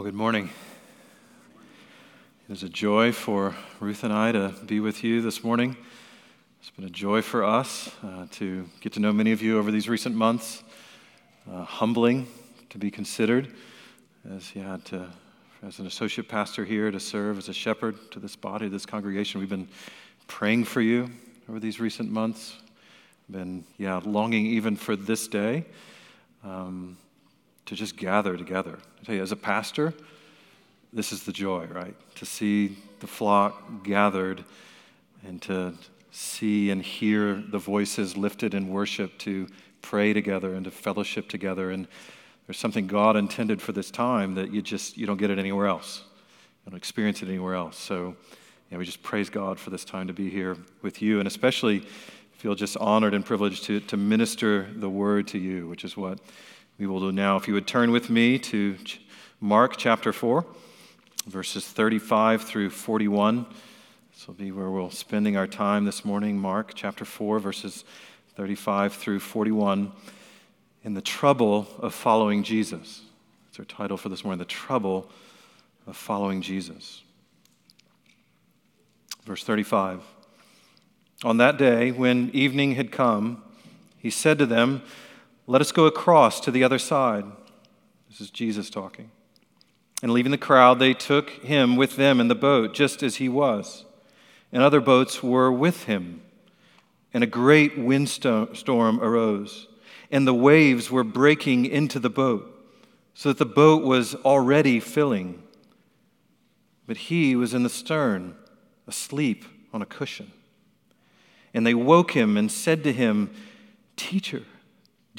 Well, good morning. It is a joy for Ruth and I to be with you this morning. It's been a joy for us uh, to get to know many of you over these recent months. Uh, humbling to be considered as you had to, as an associate pastor here, to serve as a shepherd to this body, this congregation. We've been praying for you over these recent months. Been, yeah, longing even for this day. Um, to just gather together. I tell you, as a pastor, this is the joy, right? To see the flock gathered and to see and hear the voices lifted in worship, to pray together and to fellowship together. And there's something God intended for this time that you just you don't get it anywhere else. You don't experience it anywhere else. So yeah, we just praise God for this time to be here with you, and especially feel just honored and privileged to, to minister the word to you, which is what we will do now. If you would turn with me to Mark chapter 4, verses 35 through 41. This will be where we're spending our time this morning. Mark chapter 4, verses 35 through 41. In the trouble of following Jesus. That's our title for this morning The Trouble of Following Jesus. Verse 35. On that day, when evening had come, he said to them, let us go across to the other side. This is Jesus talking. And leaving the crowd, they took him with them in the boat, just as he was. And other boats were with him. And a great windstorm arose, and the waves were breaking into the boat, so that the boat was already filling. But he was in the stern, asleep on a cushion. And they woke him and said to him, Teacher,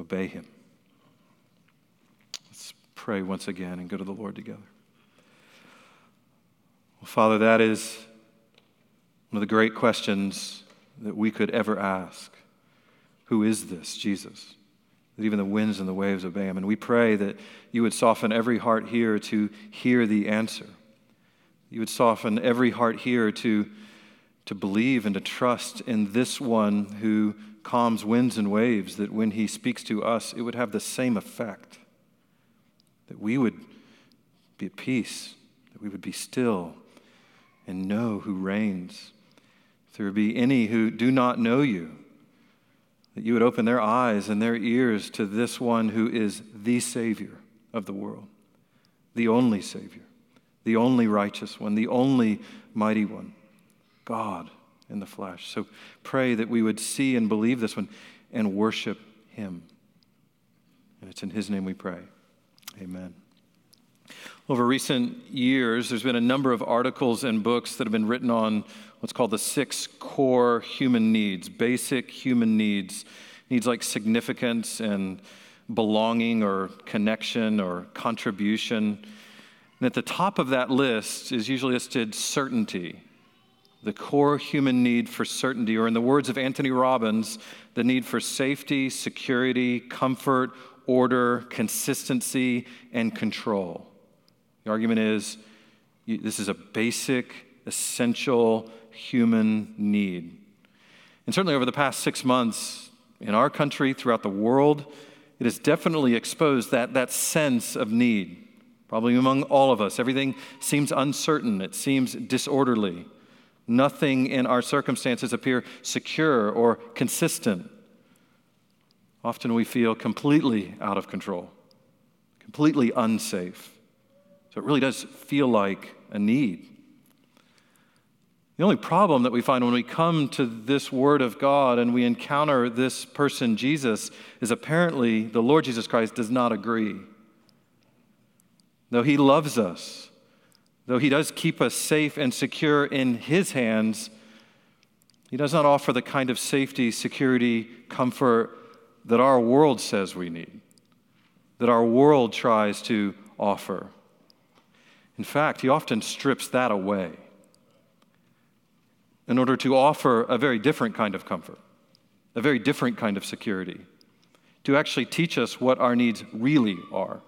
obey him. Let's pray once again and go to the Lord together. Well, Father, that is one of the great questions that we could ever ask. Who is this, Jesus? That even the winds and the waves obey him. And we pray that you would soften every heart here to hear the answer. You would soften every heart here to, to believe and to trust in this one who calms winds and waves, that when he speaks to us, it would have the same effect. That we would be at peace, that we would be still and know who reigns. If there be any who do not know you, that you would open their eyes and their ears to this one who is the Savior of the world, the only Savior, the only righteous one, the only mighty one, God in the flesh. So pray that we would see and believe this one and worship him. And it's in his name we pray. Amen. Over recent years, there's been a number of articles and books that have been written on what's called the six core human needs, basic human needs, needs like significance and belonging or connection or contribution. And at the top of that list is usually listed certainty the core human need for certainty, or in the words of Anthony Robbins, the need for safety, security, comfort, order, consistency, and control. The argument is this is a basic, essential human need. And certainly over the past six months, in our country, throughout the world, it has definitely exposed that, that sense of need, probably among all of us. Everything seems uncertain, it seems disorderly. Nothing in our circumstances appear secure or consistent. Often we feel completely out of control, completely unsafe. So it really does feel like a need. The only problem that we find when we come to this Word of God and we encounter this person, Jesus, is apparently the Lord Jesus Christ does not agree. Though He loves us, Though he does keep us safe and secure in his hands, he does not offer the kind of safety, security, comfort that our world says we need, that our world tries to offer. In fact, he often strips that away in order to offer a very different kind of comfort, a very different kind of security, to actually teach us what our needs really are.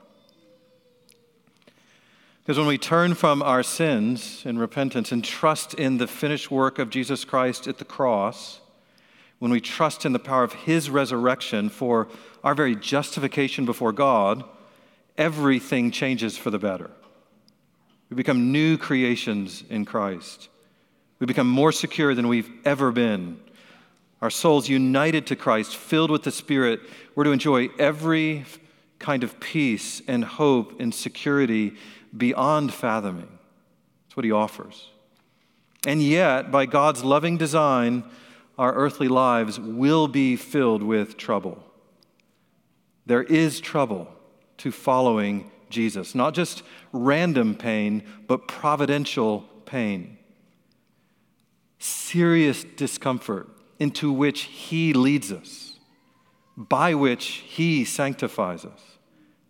Because when we turn from our sins in repentance and trust in the finished work of Jesus Christ at the cross, when we trust in the power of his resurrection for our very justification before God, everything changes for the better. We become new creations in Christ. We become more secure than we've ever been. Our souls united to Christ, filled with the Spirit, we're to enjoy every kind of peace and hope and security beyond fathoming. That's what he offers. And yet, by God's loving design, our earthly lives will be filled with trouble. There is trouble to following Jesus, not just random pain, but providential pain. Serious discomfort into which He leads us, by which He sanctifies us.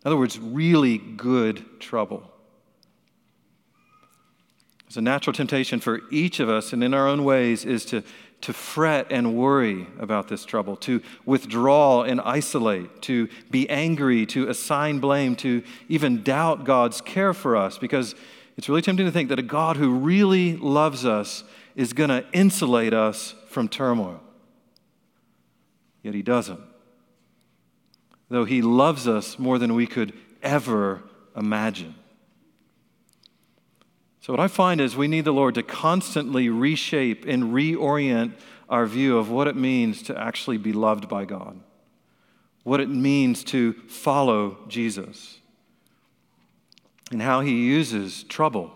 In other words, really good trouble. It's a natural temptation for each of us, and in our own ways, is to, to fret and worry about this trouble, to withdraw and isolate, to be angry, to assign blame, to even doubt God's care for us, because it's really tempting to think that a God who really loves us is going to insulate us from turmoil. Yet he doesn't. Though he loves us more than we could ever imagine. So, what I find is we need the Lord to constantly reshape and reorient our view of what it means to actually be loved by God, what it means to follow Jesus, and how He uses trouble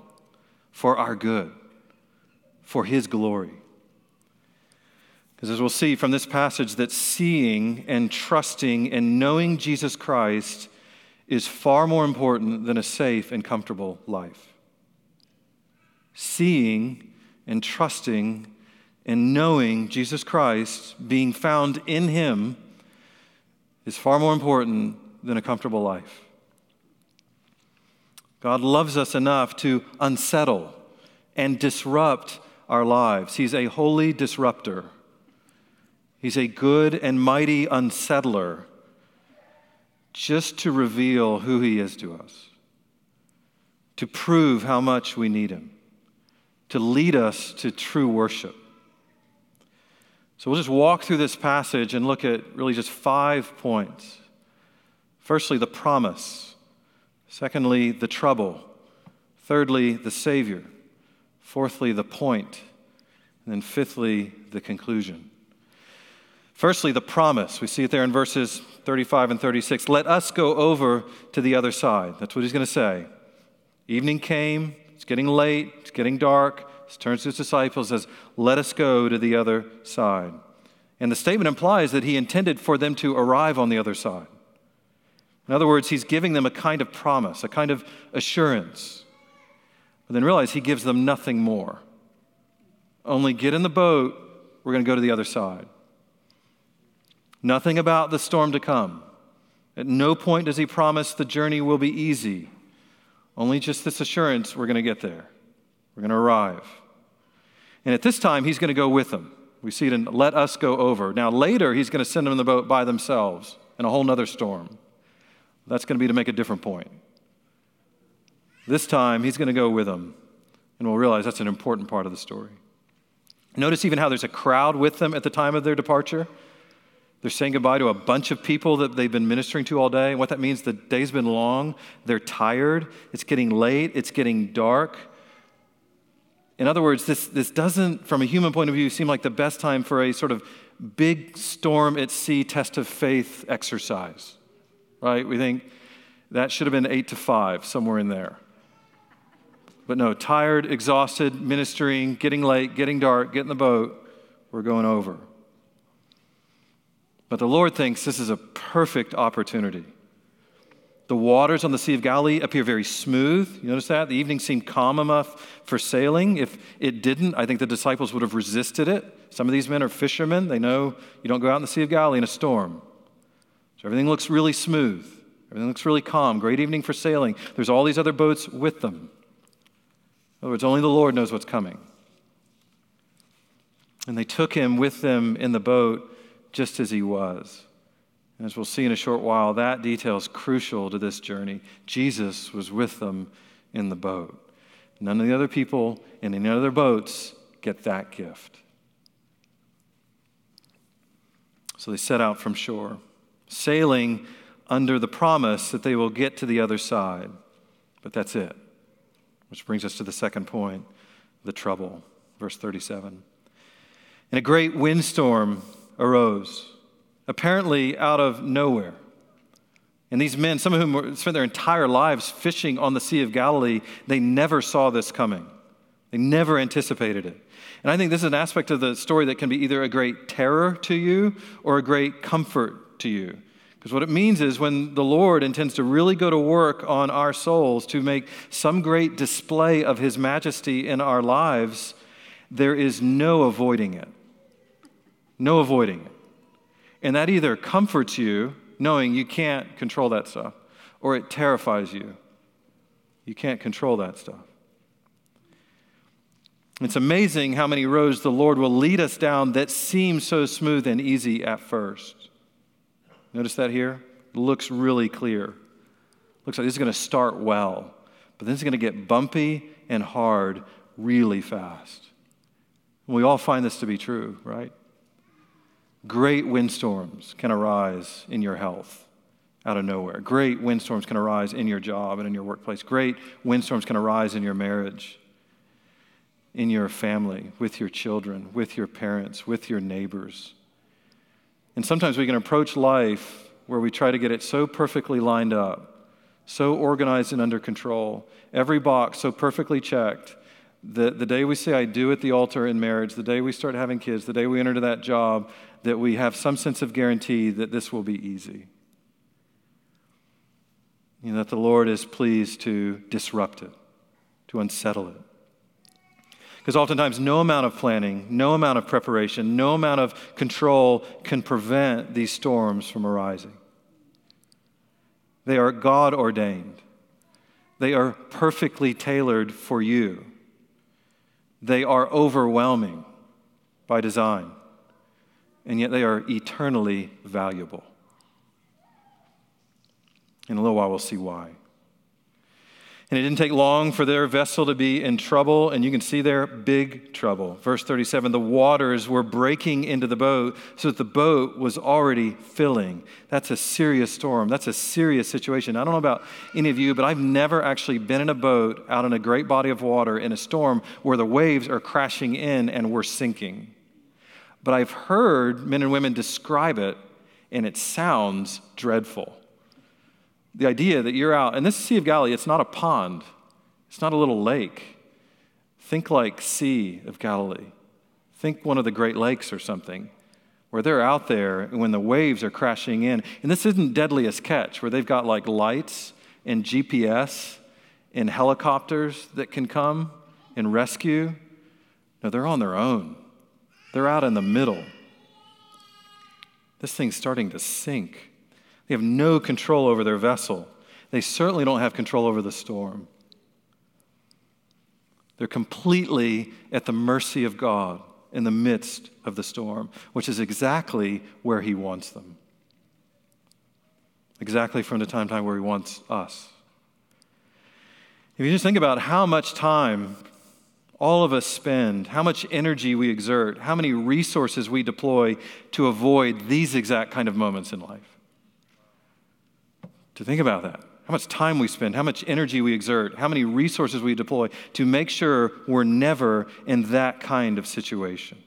for our good, for His glory. Because as we'll see from this passage, that seeing and trusting and knowing Jesus Christ is far more important than a safe and comfortable life seeing and trusting and knowing Jesus Christ, being found in Him, is far more important than a comfortable life. God loves us enough to unsettle and disrupt our lives. He's a holy disruptor. He's a good and mighty unsettler just to reveal who He is to us, to prove how much we need Him to lead us to true worship. So we'll just walk through this passage and look at really just five points. Firstly, the promise. Secondly, the trouble. Thirdly, the Savior. Fourthly, the point. And then fifthly, the conclusion. Firstly, the promise. We see it there in verses 35 and 36. Let us go over to the other side. That's what he's going to say. Evening came, it's getting late, getting dark. He turns to his disciples and says, Let us go to the other side. And the statement implies that he intended for them to arrive on the other side. In other words, he's giving them a kind of promise, a kind of assurance. But then realize he gives them nothing more. Only get in the boat, we're going to go to the other side. Nothing about the storm to come. At no point does he promise the journey will be easy. Only just this assurance we're going to get there. We're going to arrive. And at this time, he's going to go with them. We see it in let us go over. Now, later, he's going to send them in the boat by themselves in a whole nother storm. That's going to be to make a different point. This time, he's going to go with them, and we'll realize that's an important part of the story. Notice even how there's a crowd with them at the time of their departure. They're saying goodbye to a bunch of people that they've been ministering to all day. What that means, the day's been long, they're tired, it's getting late, it's getting dark. In other words, this, this doesn't, from a human point of view, seem like the best time for a sort of big storm at sea test of faith exercise, right? We think that should have been eight to five, somewhere in there. But no, tired, exhausted, ministering, getting late, getting dark, get in the boat, we're going over. But the Lord thinks this is a perfect opportunity. The waters on the Sea of Galilee appear very smooth. You notice that? The evening seemed calm enough for sailing. If it didn't, I think the disciples would have resisted it. Some of these men are fishermen. They know you don't go out in the Sea of Galilee in a storm. So everything looks really smooth. Everything looks really calm. Great evening for sailing. There's all these other boats with them. In other words, only the Lord knows what's coming. And they took him with them in the boat just as he was. As we'll see in a short while, that detail is crucial to this journey. Jesus was with them in the boat. None of the other people in any other boats get that gift. So they set out from shore, sailing under the promise that they will get to the other side. But that's it. Which brings us to the second point the trouble. Verse 37. And a great windstorm arose, apparently out of nowhere. And these men, some of whom spent their entire lives fishing on the Sea of Galilee, they never saw this coming. They never anticipated it. And I think this is an aspect of the story that can be either a great terror to you or a great comfort to you. Because what it means is when the Lord intends to really go to work on our souls to make some great display of His majesty in our lives, there is no avoiding it. No avoiding it. And that either comforts you, knowing you can't control that stuff, or it terrifies you. You can't control that stuff. It's amazing how many roads the Lord will lead us down that seem so smooth and easy at first. Notice that here? It looks really clear. Looks like this is going to start well, but then it's going to get bumpy and hard really fast. We all find this to be true, right? Great windstorms can arise in your health out of nowhere. Great windstorms can arise in your job and in your workplace. Great windstorms can arise in your marriage, in your family, with your children, with your parents, with your neighbors. And sometimes we can approach life where we try to get it so perfectly lined up, so organized and under control, every box so perfectly checked the, the day we say, I do at the altar in marriage, the day we start having kids, the day we enter that job, that we have some sense of guarantee that this will be easy. You know, that the Lord is pleased to disrupt it, to unsettle it. Because oftentimes, no amount of planning, no amount of preparation, no amount of control can prevent these storms from arising. They are God ordained, they are perfectly tailored for you. They are overwhelming by design, and yet they are eternally valuable. In a little while, we'll see why. And it didn't take long for their vessel to be in trouble, and you can see there, big trouble. Verse 37 the waters were breaking into the boat so that the boat was already filling. That's a serious storm. That's a serious situation. I don't know about any of you, but I've never actually been in a boat out in a great body of water in a storm where the waves are crashing in and we're sinking. But I've heard men and women describe it, and it sounds dreadful the idea that you're out, and this Sea of Galilee, it's not a pond, it's not a little lake. Think like Sea of Galilee. Think one of the Great Lakes or something, where they're out there and when the waves are crashing in. And this isn't Deadliest Catch, where they've got like lights and GPS and helicopters that can come and rescue. No, they're on their own. They're out in the middle. This thing's starting to sink. They have no control over their vessel. They certainly don't have control over the storm. They're completely at the mercy of God in the midst of the storm, which is exactly where He wants them. Exactly from the time time where He wants us. If you just think about how much time all of us spend, how much energy we exert, how many resources we deploy to avoid these exact kind of moments in life to think about that. How much time we spend, how much energy we exert, how many resources we deploy to make sure we're never in that kind of situation.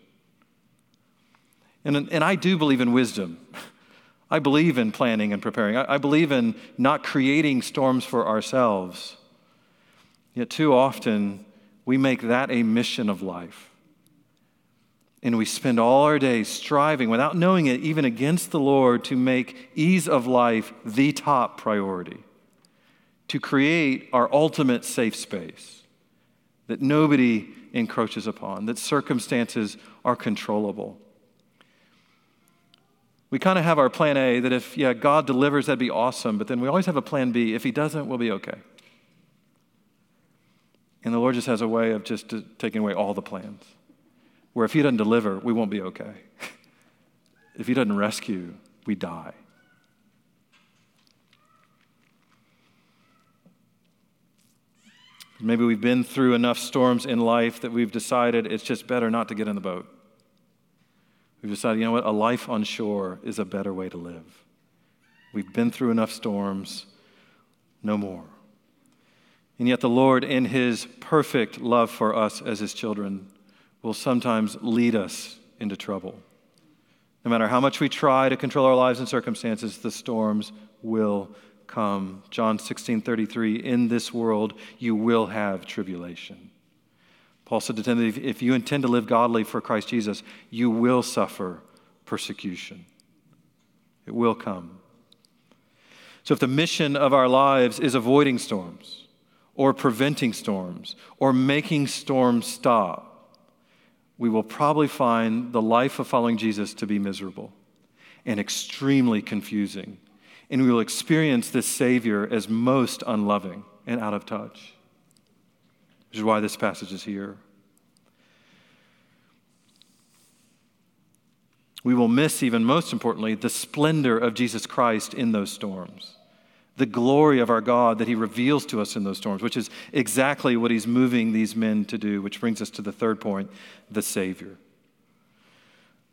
And, and I do believe in wisdom. I believe in planning and preparing. I, I believe in not creating storms for ourselves. Yet, too often, we make that a mission of life. And we spend all our days striving, without knowing it, even against the Lord, to make ease of life the top priority, to create our ultimate safe space that nobody encroaches upon, that circumstances are controllable. We kind of have our plan A that if, yeah, God delivers, that'd be awesome, but then we always have a plan B. If He doesn't, we'll be okay. And the Lord just has a way of just taking away all the plans. Where if He doesn't deliver, we won't be okay. if He doesn't rescue, we die. Maybe we've been through enough storms in life that we've decided it's just better not to get in the boat. We've decided, you know what, a life on shore is a better way to live. We've been through enough storms, no more. And yet, the Lord, in His perfect love for us as His children, will sometimes lead us into trouble. No matter how much we try to control our lives and circumstances, the storms will come. John 16 33, in this world you will have tribulation. Paul said to Timothy, if you intend to live godly for Christ Jesus, you will suffer persecution. It will come. So, if the mission of our lives is avoiding storms, or preventing storms, or making storms stop, we will probably find the life of following Jesus to be miserable and extremely confusing. And we will experience this Savior as most unloving and out of touch, which is why this passage is here. We will miss, even most importantly, the splendor of Jesus Christ in those storms the glory of our God that He reveals to us in those storms, which is exactly what He's moving these men to do, which brings us to the third point the Savior.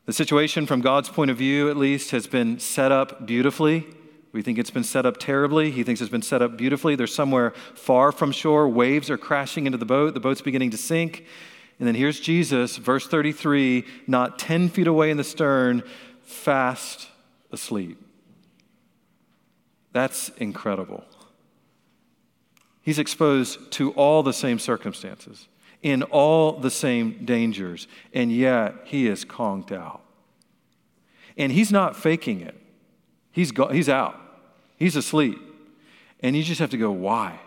The situation, from God's point of view at least, has been set up beautifully. We think it's been set up terribly. He thinks it's been set up beautifully. They're somewhere far from shore. Waves are crashing into the boat. The boat's beginning to sink. And then here's Jesus, verse 33, not 10 feet away in the stern, fast asleep. That's incredible. He's exposed to all the same circumstances, in all the same dangers, and yet he is conked out. And he's not faking it, he's, go- he's out, he's asleep. And you just have to go, why?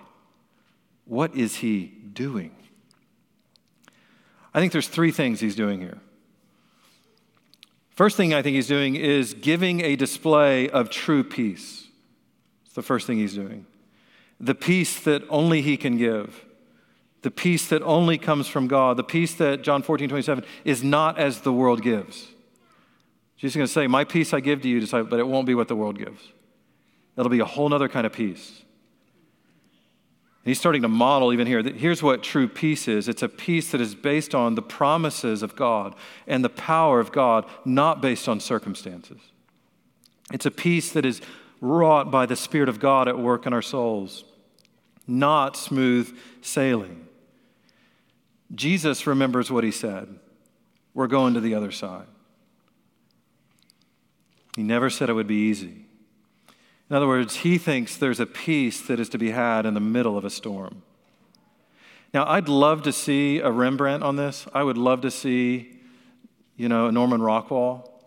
What is he doing? I think there's three things he's doing here. First thing I think he's doing is giving a display of true peace. It's the first thing he's doing. The peace that only he can give. The peace that only comes from God. The peace that, John 14, 27, is not as the world gives. Jesus is going to say, My peace I give to you, but it won't be what the world gives. It'll be a whole other kind of peace. And he's starting to model even here. Here's what true peace is it's a peace that is based on the promises of God and the power of God, not based on circumstances. It's a peace that is wrought by the Spirit of God at work in our souls, not smooth sailing. Jesus remembers what he said we're going to the other side. He never said it would be easy. In other words, he thinks there's a peace that is to be had in the middle of a storm. Now, I'd love to see a Rembrandt on this. I would love to see, you know, a Norman Rockwell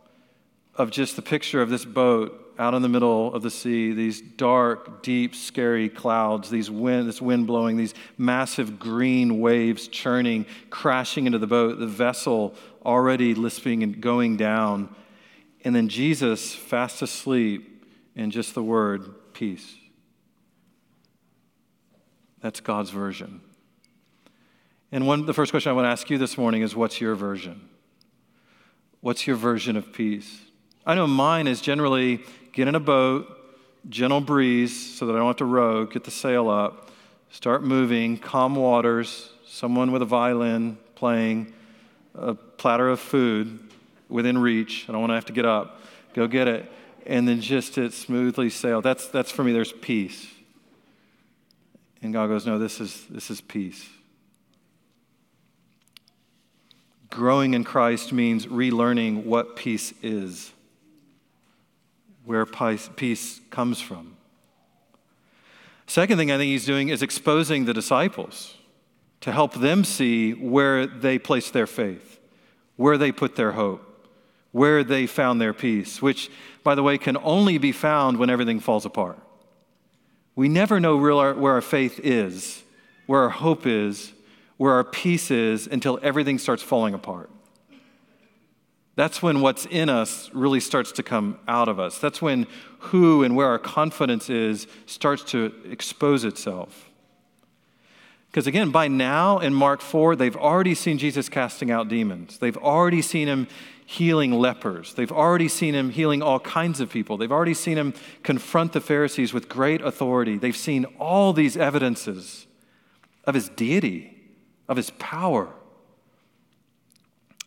of just the picture of this boat out in the middle of the sea, these dark, deep, scary clouds, these wind, this wind blowing, these massive green waves churning, crashing into the boat, the vessel already lisping and going down. And then Jesus fast asleep in just the word peace. That's God's version. And one, the first question I want to ask you this morning is what's your version? What's your version of peace? I know mine is generally get in a boat, gentle breeze so that I don't have to row, get the sail up, start moving, calm waters, someone with a violin playing, a platter of food within reach. I don't want to have to get up. Go get it. And then just it smoothly sail. That's, that's for me, there's peace. And God goes, No, this is, this is peace. Growing in Christ means relearning what peace is where peace comes from. Second thing I think he's doing is exposing the disciples to help them see where they place their faith, where they put their hope, where they found their peace, which, by the way, can only be found when everything falls apart. We never know where our faith is, where our hope is, where our peace is until everything starts falling apart. That's when what's in us really starts to come out of us. That's when who and where our confidence is starts to expose itself. Because again, by now in Mark 4, they've already seen Jesus casting out demons. They've already seen him healing lepers. They've already seen him healing all kinds of people. They've already seen him confront the Pharisees with great authority. They've seen all these evidences of his deity, of his power.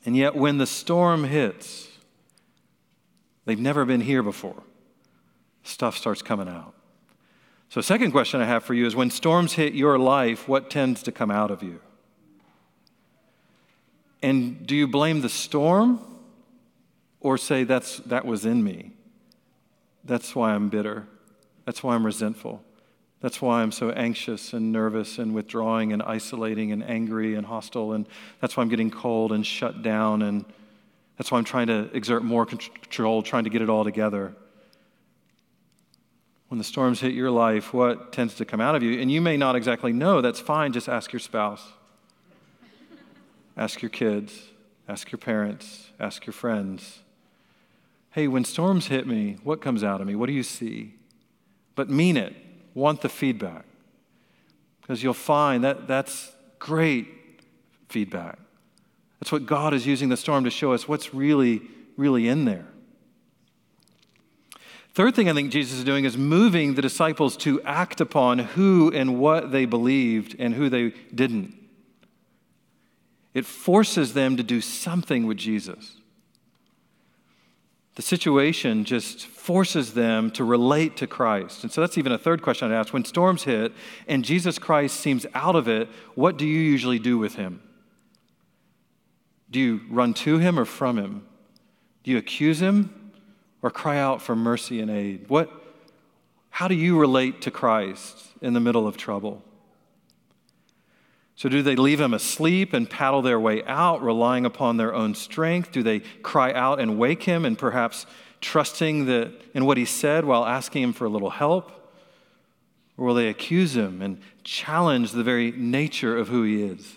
And yet, when the storm hits, they've never been here before. Stuff starts coming out. So, second question I have for you is when storms hit your life, what tends to come out of you? And do you blame the storm or say that's that was in me? That's why I'm bitter. That's why I'm resentful. That's why I'm so anxious and nervous and withdrawing and isolating and angry and hostile. And that's why I'm getting cold and shut down. And that's why I'm trying to exert more control, trying to get it all together. When the storms hit your life, what tends to come out of you? And you may not exactly know, that's fine. Just ask your spouse, ask your kids, ask your parents, ask your friends. Hey, when storms hit me, what comes out of me? What do you see? But mean it want the feedback because you'll find that that's great feedback. That's what God is using the storm to show us what's really, really in there. Third thing I think Jesus is doing is moving the disciples to act upon who and what they believed and who they didn't. It forces them to do something with Jesus the situation just forces them to relate to Christ. And so that's even a third question I'd ask. When storms hit and Jesus Christ seems out of it, what do you usually do with him? Do you run to him or from him? Do you accuse him or cry out for mercy and aid? What, how do you relate to Christ in the middle of trouble? So, do they leave him asleep and paddle their way out, relying upon their own strength? Do they cry out and wake him and perhaps trusting that in what he said while asking him for a little help? Or will they accuse him and challenge the very nature of who he is?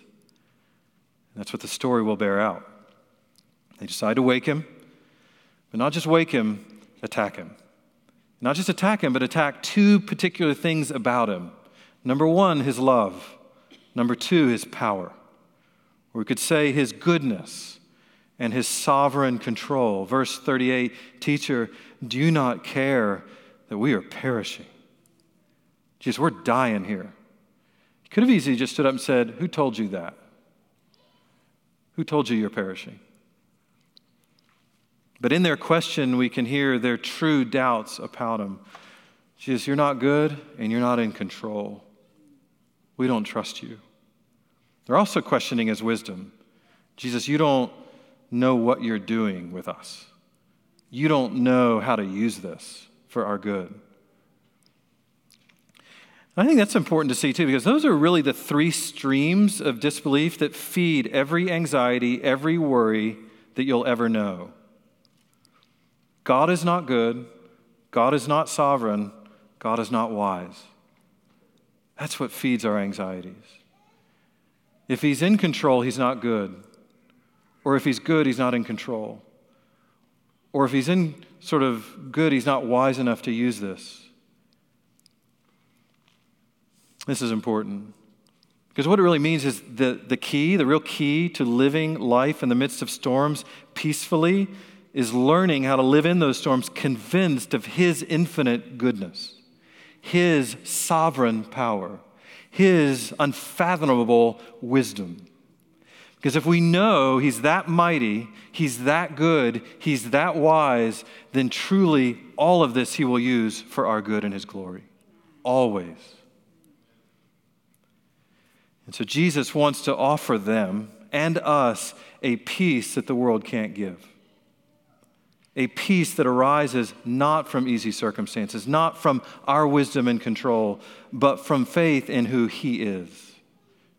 That's what the story will bear out. They decide to wake him, but not just wake him, attack him. Not just attack him, but attack two particular things about him. Number one, his love. Number two, his power. Or we could say his goodness and his sovereign control. Verse 38 Teacher, do you not care that we are perishing? Jesus, we're dying here. He could have easily just stood up and said, Who told you that? Who told you you're perishing? But in their question, we can hear their true doubts about him. Jesus, you're not good and you're not in control. We don't trust you. They're also questioning his wisdom. Jesus, you don't know what you're doing with us. You don't know how to use this for our good. I think that's important to see too, because those are really the three streams of disbelief that feed every anxiety, every worry that you'll ever know. God is not good, God is not sovereign, God is not wise. That's what feeds our anxieties. If he's in control, he's not good. Or if he's good, he's not in control. Or if he's in sort of good, he's not wise enough to use this. This is important. Because what it really means is the, the key, the real key to living life in the midst of storms peacefully is learning how to live in those storms convinced of His infinite goodness, His sovereign power, his unfathomable wisdom. Because if we know he's that mighty, he's that good, he's that wise, then truly all of this he will use for our good and his glory. Always. And so Jesus wants to offer them and us a peace that the world can't give a peace that arises not from easy circumstances, not from our wisdom and control, but from faith in who He is.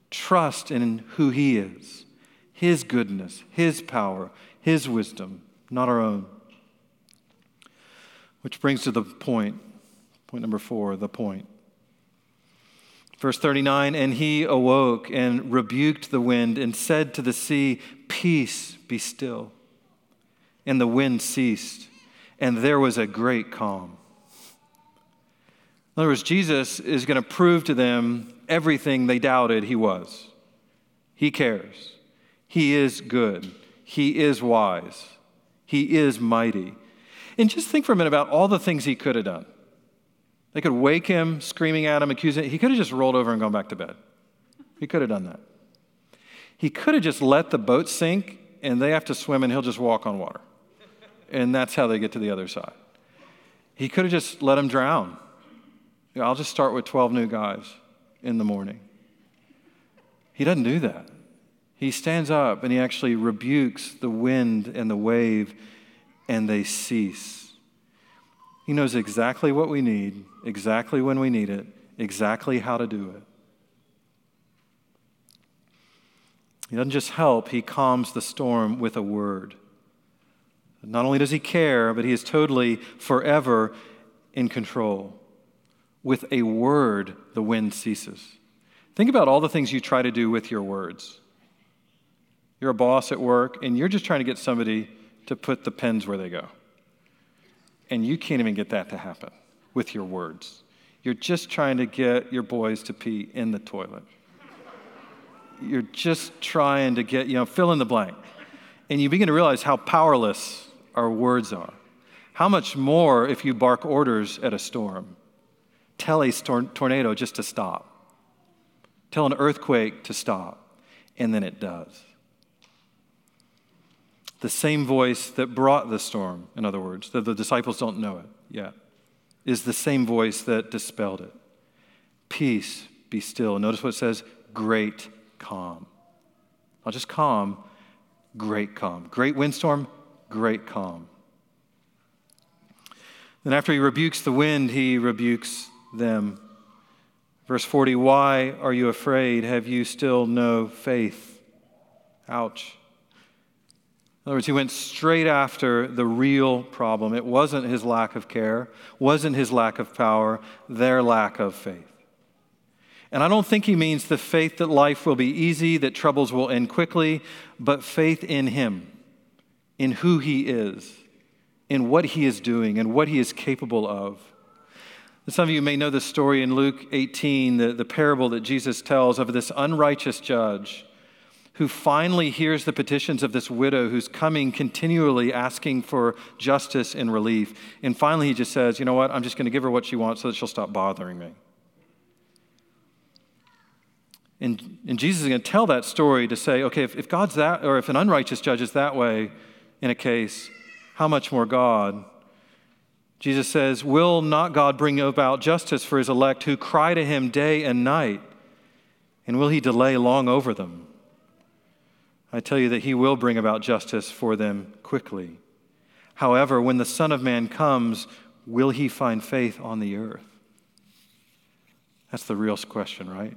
Trust in who He is, His goodness, His power, His wisdom, not our own. Which brings to the point, point number four, the point. Verse 39 And he awoke and rebuked the wind and said to the sea, Peace, be still and the wind ceased, and there was a great calm. In other words, Jesus is going to prove to them everything they doubted he was. He cares. He is good. He is wise. He is mighty. And just think for a minute about all the things he could have done. They could wake him, screaming at him, accusing him. He could have just rolled over and gone back to bed. He could have done that. He could have just let the boat sink and they have to swim and he'll just walk on water. And that's how they get to the other side. He could have just let them drown. I'll just start with 12 new guys in the morning. He doesn't do that. He stands up and he actually rebukes the wind and the wave, and they cease. He knows exactly what we need, exactly when we need it, exactly how to do it. He doesn't just help, he calms the storm with a word. Not only does he care, but he is totally, forever in control. With a word, the wind ceases. Think about all the things you try to do with your words. You're a boss at work, and you're just trying to get somebody to put the pens where they go. And you can't even get that to happen with your words. You're just trying to get your boys to pee in the toilet. You're just trying to get, you know, fill in the blank. And you begin to realize how powerless our words are. How much more if you bark orders at a storm? Tell a tornado just to stop. Tell an earthquake to stop. And then it does. The same voice that brought the storm, in other words, that the disciples don't know it yet, is the same voice that dispelled it. Peace, be still. Notice what it says great calm. Not just calm, great calm. Great windstorm, great calm. Then, after he rebukes the wind, he rebukes them. Verse 40 Why are you afraid? Have you still no faith? Ouch. In other words, he went straight after the real problem. It wasn't his lack of care, wasn't his lack of power, their lack of faith. And I don't think he means the faith that life will be easy, that troubles will end quickly, but faith in him, in who he is, in what he is doing, and what he is capable of. Some of you may know the story in Luke 18, the, the parable that Jesus tells of this unrighteous judge who finally hears the petitions of this widow who's coming continually asking for justice and relief. And finally, he just says, You know what? I'm just going to give her what she wants so that she'll stop bothering me. And, and Jesus is going to tell that story to say, okay, if, if God's that, or if an unrighteous judge is that way in a case, how much more God? Jesus says, Will not God bring about justice for his elect who cry to him day and night? And will he delay long over them? I tell you that he will bring about justice for them quickly. However, when the Son of Man comes, will he find faith on the earth? That's the real question, right?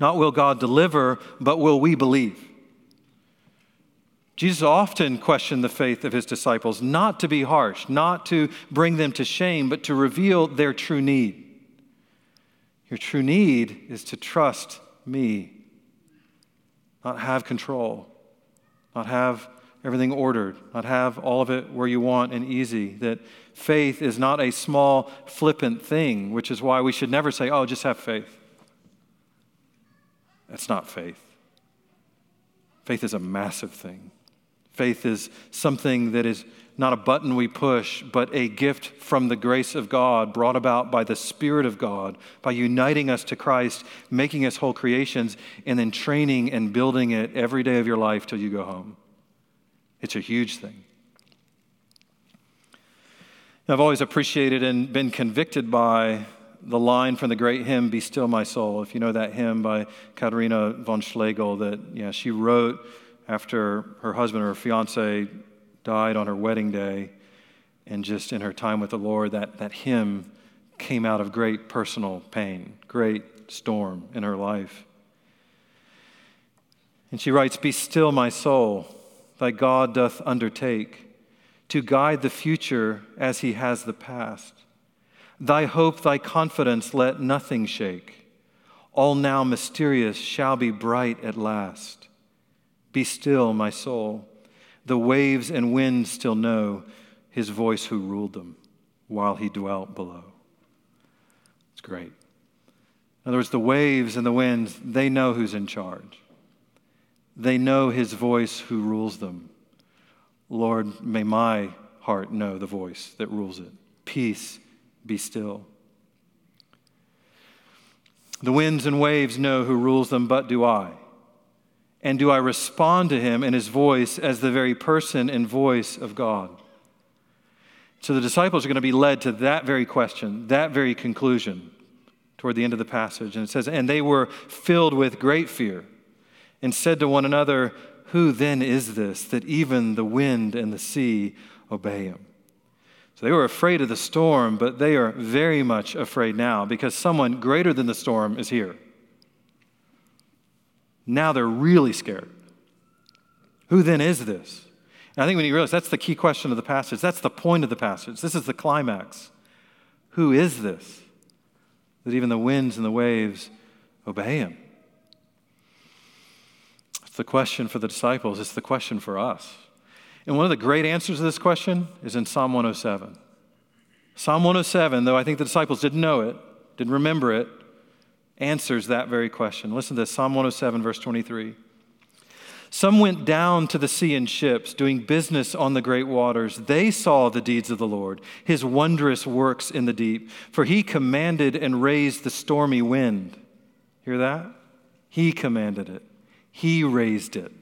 Not will God deliver, but will we believe? Jesus often questioned the faith of his disciples, not to be harsh, not to bring them to shame, but to reveal their true need. Your true need is to trust me, not have control, not have everything ordered, not have all of it where you want and easy. That faith is not a small, flippant thing, which is why we should never say, oh, just have faith. That's not faith. Faith is a massive thing. Faith is something that is not a button we push, but a gift from the grace of God brought about by the Spirit of God, by uniting us to Christ, making us whole creations, and then training and building it every day of your life till you go home. It's a huge thing. I've always appreciated and been convicted by the line from the great hymn, Be Still My Soul. If you know that hymn by Katharina von Schlegel that know, she wrote after her husband or her fiance died on her wedding day, and just in her time with the Lord, that, that hymn came out of great personal pain, great storm in her life. And she writes, Be still, my soul, thy God doth undertake to guide the future as he has the past. Thy hope, thy confidence, let nothing shake. All now mysterious shall be bright at last. Be still, my soul. The waves and winds still know his voice who ruled them while he dwelt below. It's great. In other words, the waves and the winds, they know who's in charge. They know his voice who rules them. Lord, may my heart know the voice that rules it. Peace, be still. The winds and waves know who rules them, but do I? And do I respond to him and his voice as the very person and voice of God? So the disciples are going to be led to that very question, that very conclusion toward the end of the passage. And it says, And they were filled with great fear and said to one another, Who then is this that even the wind and the sea obey him? So they were afraid of the storm, but they are very much afraid now because someone greater than the storm is here. Now they're really scared. Who then is this? And I think when you realize that's the key question of the passage, that's the point of the passage. This is the climax. Who is this? That even the winds and the waves obey him. It's the question for the disciples, it's the question for us. And one of the great answers to this question is in Psalm 107. Psalm 107, though I think the disciples didn't know it, didn't remember it, answers that very question. Listen to this Psalm 107, verse 23. Some went down to the sea in ships, doing business on the great waters. They saw the deeds of the Lord, his wondrous works in the deep. For he commanded and raised the stormy wind. Hear that? He commanded it, he raised it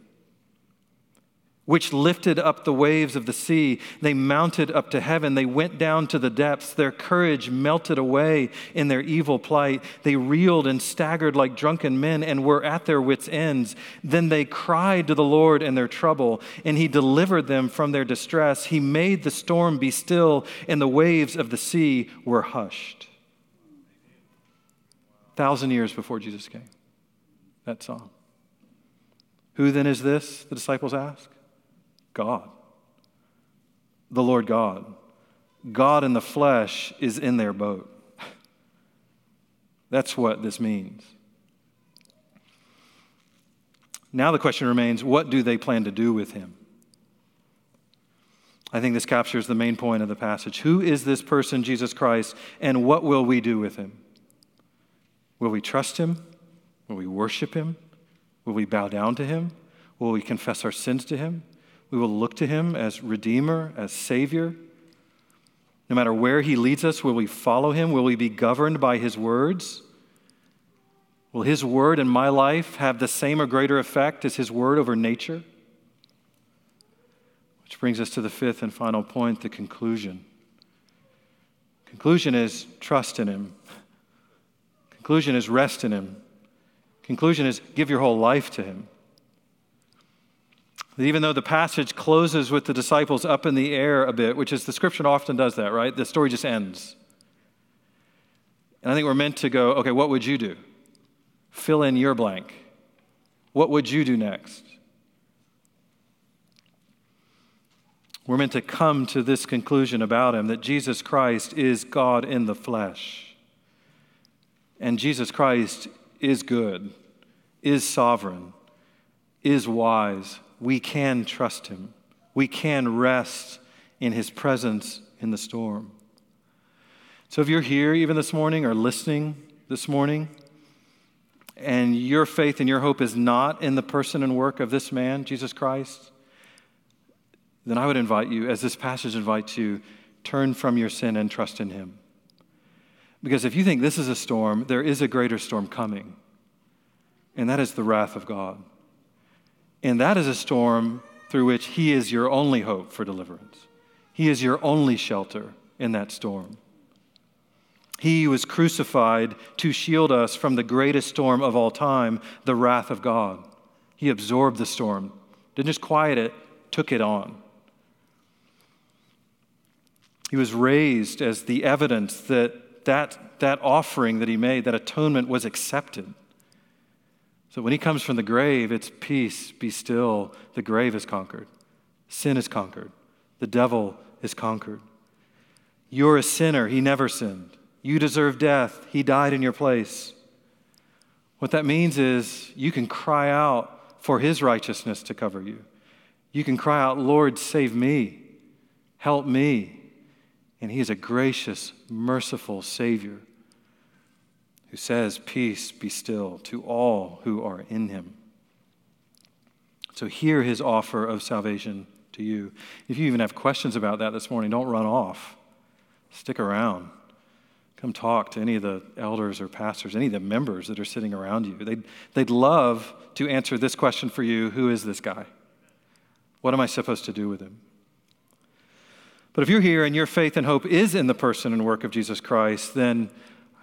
which lifted up the waves of the sea. They mounted up to heaven. They went down to the depths. Their courage melted away in their evil plight. They reeled and staggered like drunken men and were at their wits' ends. Then they cried to the Lord in their trouble, and He delivered them from their distress. He made the storm be still, and the waves of the sea were hushed. Thousand years before Jesus came. That song. Who then is this? The disciples ask. God. The Lord God. God in the flesh is in their boat. That's what this means. Now the question remains what do they plan to do with him? I think this captures the main point of the passage. Who is this person, Jesus Christ, and what will we do with him? Will we trust him? Will we worship him? Will we bow down to him? Will we confess our sins to him? We will look to him as Redeemer, as Savior. No matter where he leads us, will we follow him? Will we be governed by his words? Will his word in my life have the same or greater effect as his word over nature? Which brings us to the fifth and final point the conclusion. Conclusion is trust in him. Conclusion is rest in him. Conclusion is give your whole life to him. Even though the passage closes with the disciples up in the air a bit, which is the scripture often does that, right? The story just ends. And I think we're meant to go, okay, what would you do? Fill in your blank. What would you do next? We're meant to come to this conclusion about him that Jesus Christ is God in the flesh. And Jesus Christ is good, is sovereign, is wise, we can trust him. We can rest in his presence in the storm. So if you're here even this morning or listening this morning, and your faith and your hope is not in the person and work of this man, Jesus Christ, then I would invite you, as this passage invites you, turn from your sin and trust in him. Because if you think this is a storm, there is a greater storm coming, and that is the wrath of God. And that is a storm through which He is your only hope for deliverance. He is your only shelter in that storm. He was crucified to shield us from the greatest storm of all time, the wrath of God. He absorbed the storm, didn't just quiet it, took it on. He was raised as the evidence that that, that offering that he made, that atonement, was accepted. So when he comes from the grave, it's peace, be still. The grave is conquered, sin is conquered, the devil is conquered. You're a sinner, he never sinned. You deserve death, he died in your place. What that means is you can cry out for his righteousness to cover you. You can cry out, Lord, save me, help me. And he is a gracious, merciful Savior. Who says, Peace be still to all who are in him. So hear his offer of salvation to you. If you even have questions about that this morning, don't run off. Stick around. Come talk to any of the elders or pastors, any of the members that are sitting around you. They'd, they'd love to answer this question for you Who is this guy? What am I supposed to do with him? But if you're here and your faith and hope is in the person and work of Jesus Christ, then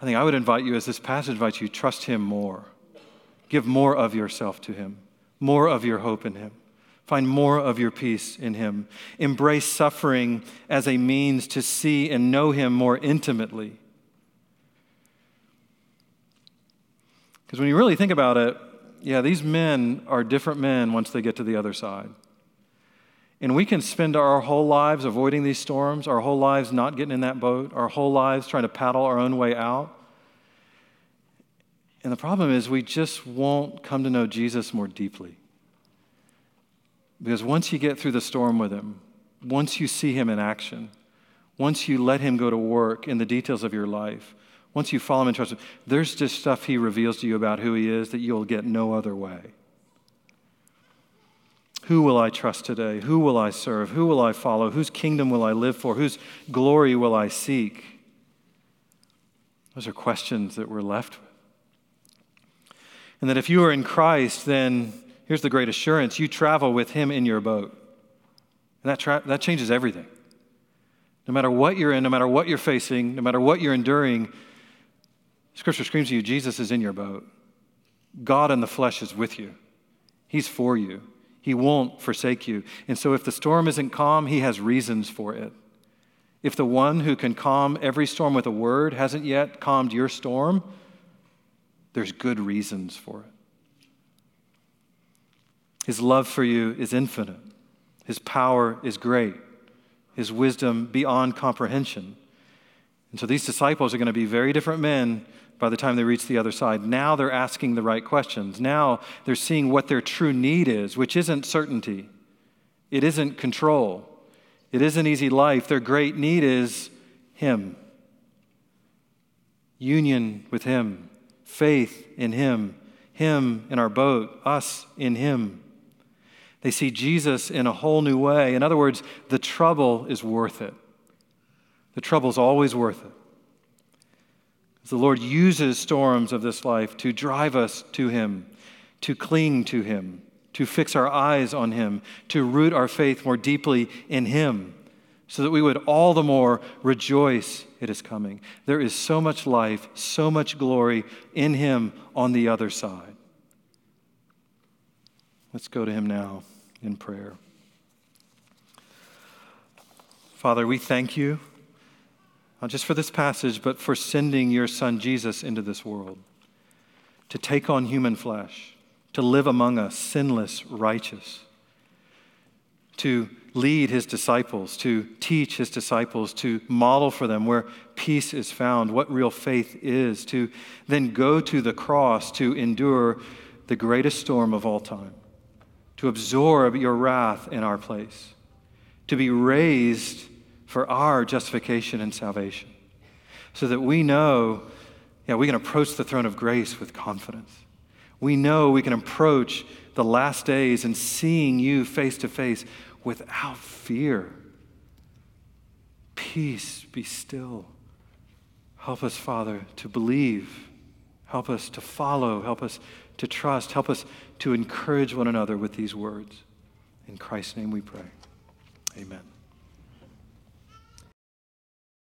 I think I would invite you, as this passage invites you, trust him more. Give more of yourself to him, more of your hope in him. Find more of your peace in him. Embrace suffering as a means to see and know him more intimately. Because when you really think about it, yeah, these men are different men once they get to the other side. And we can spend our whole lives avoiding these storms, our whole lives not getting in that boat, our whole lives trying to paddle our own way out. And the problem is, we just won't come to know Jesus more deeply. Because once you get through the storm with him, once you see him in action, once you let him go to work in the details of your life, once you follow him and trust him, there's just stuff he reveals to you about who he is that you'll get no other way. Who will I trust today? Who will I serve? Who will I follow? Whose kingdom will I live for? Whose glory will I seek? Those are questions that we're left with. And that if you are in Christ, then here's the great assurance you travel with Him in your boat. And that, tra- that changes everything. No matter what you're in, no matter what you're facing, no matter what you're enduring, Scripture screams to you Jesus is in your boat. God in the flesh is with you, He's for you. He won't forsake you. And so, if the storm isn't calm, He has reasons for it. If the one who can calm every storm with a word hasn't yet calmed your storm, there's good reasons for it. His love for you is infinite, His power is great, His wisdom beyond comprehension. And so, these disciples are going to be very different men by the time they reach the other side. Now they're asking the right questions. Now they're seeing what their true need is, which isn't certainty, it isn't control, it isn't easy life. Their great need is Him. Union with Him, faith in Him, Him in our boat, us in Him. They see Jesus in a whole new way. In other words, the trouble is worth it. The trouble's always worth it. The Lord uses storms of this life to drive us to Him, to cling to Him, to fix our eyes on Him, to root our faith more deeply in Him, so that we would all the more rejoice it is coming. There is so much life, so much glory in Him on the other side. Let's go to Him now in prayer. Father, we thank you not just for this passage, but for sending your son Jesus into this world to take on human flesh, to live among us, sinless, righteous, to lead his disciples, to teach his disciples, to model for them where peace is found, what real faith is, to then go to the cross to endure the greatest storm of all time, to absorb your wrath in our place, to be raised for our justification and salvation. So that we know, yeah, we can approach the throne of grace with confidence. We know we can approach the last days and seeing you face to face without fear. Peace, be still. Help us, Father, to believe. Help us to follow. Help us to trust. Help us to encourage one another with these words. In Christ's name we pray. Amen.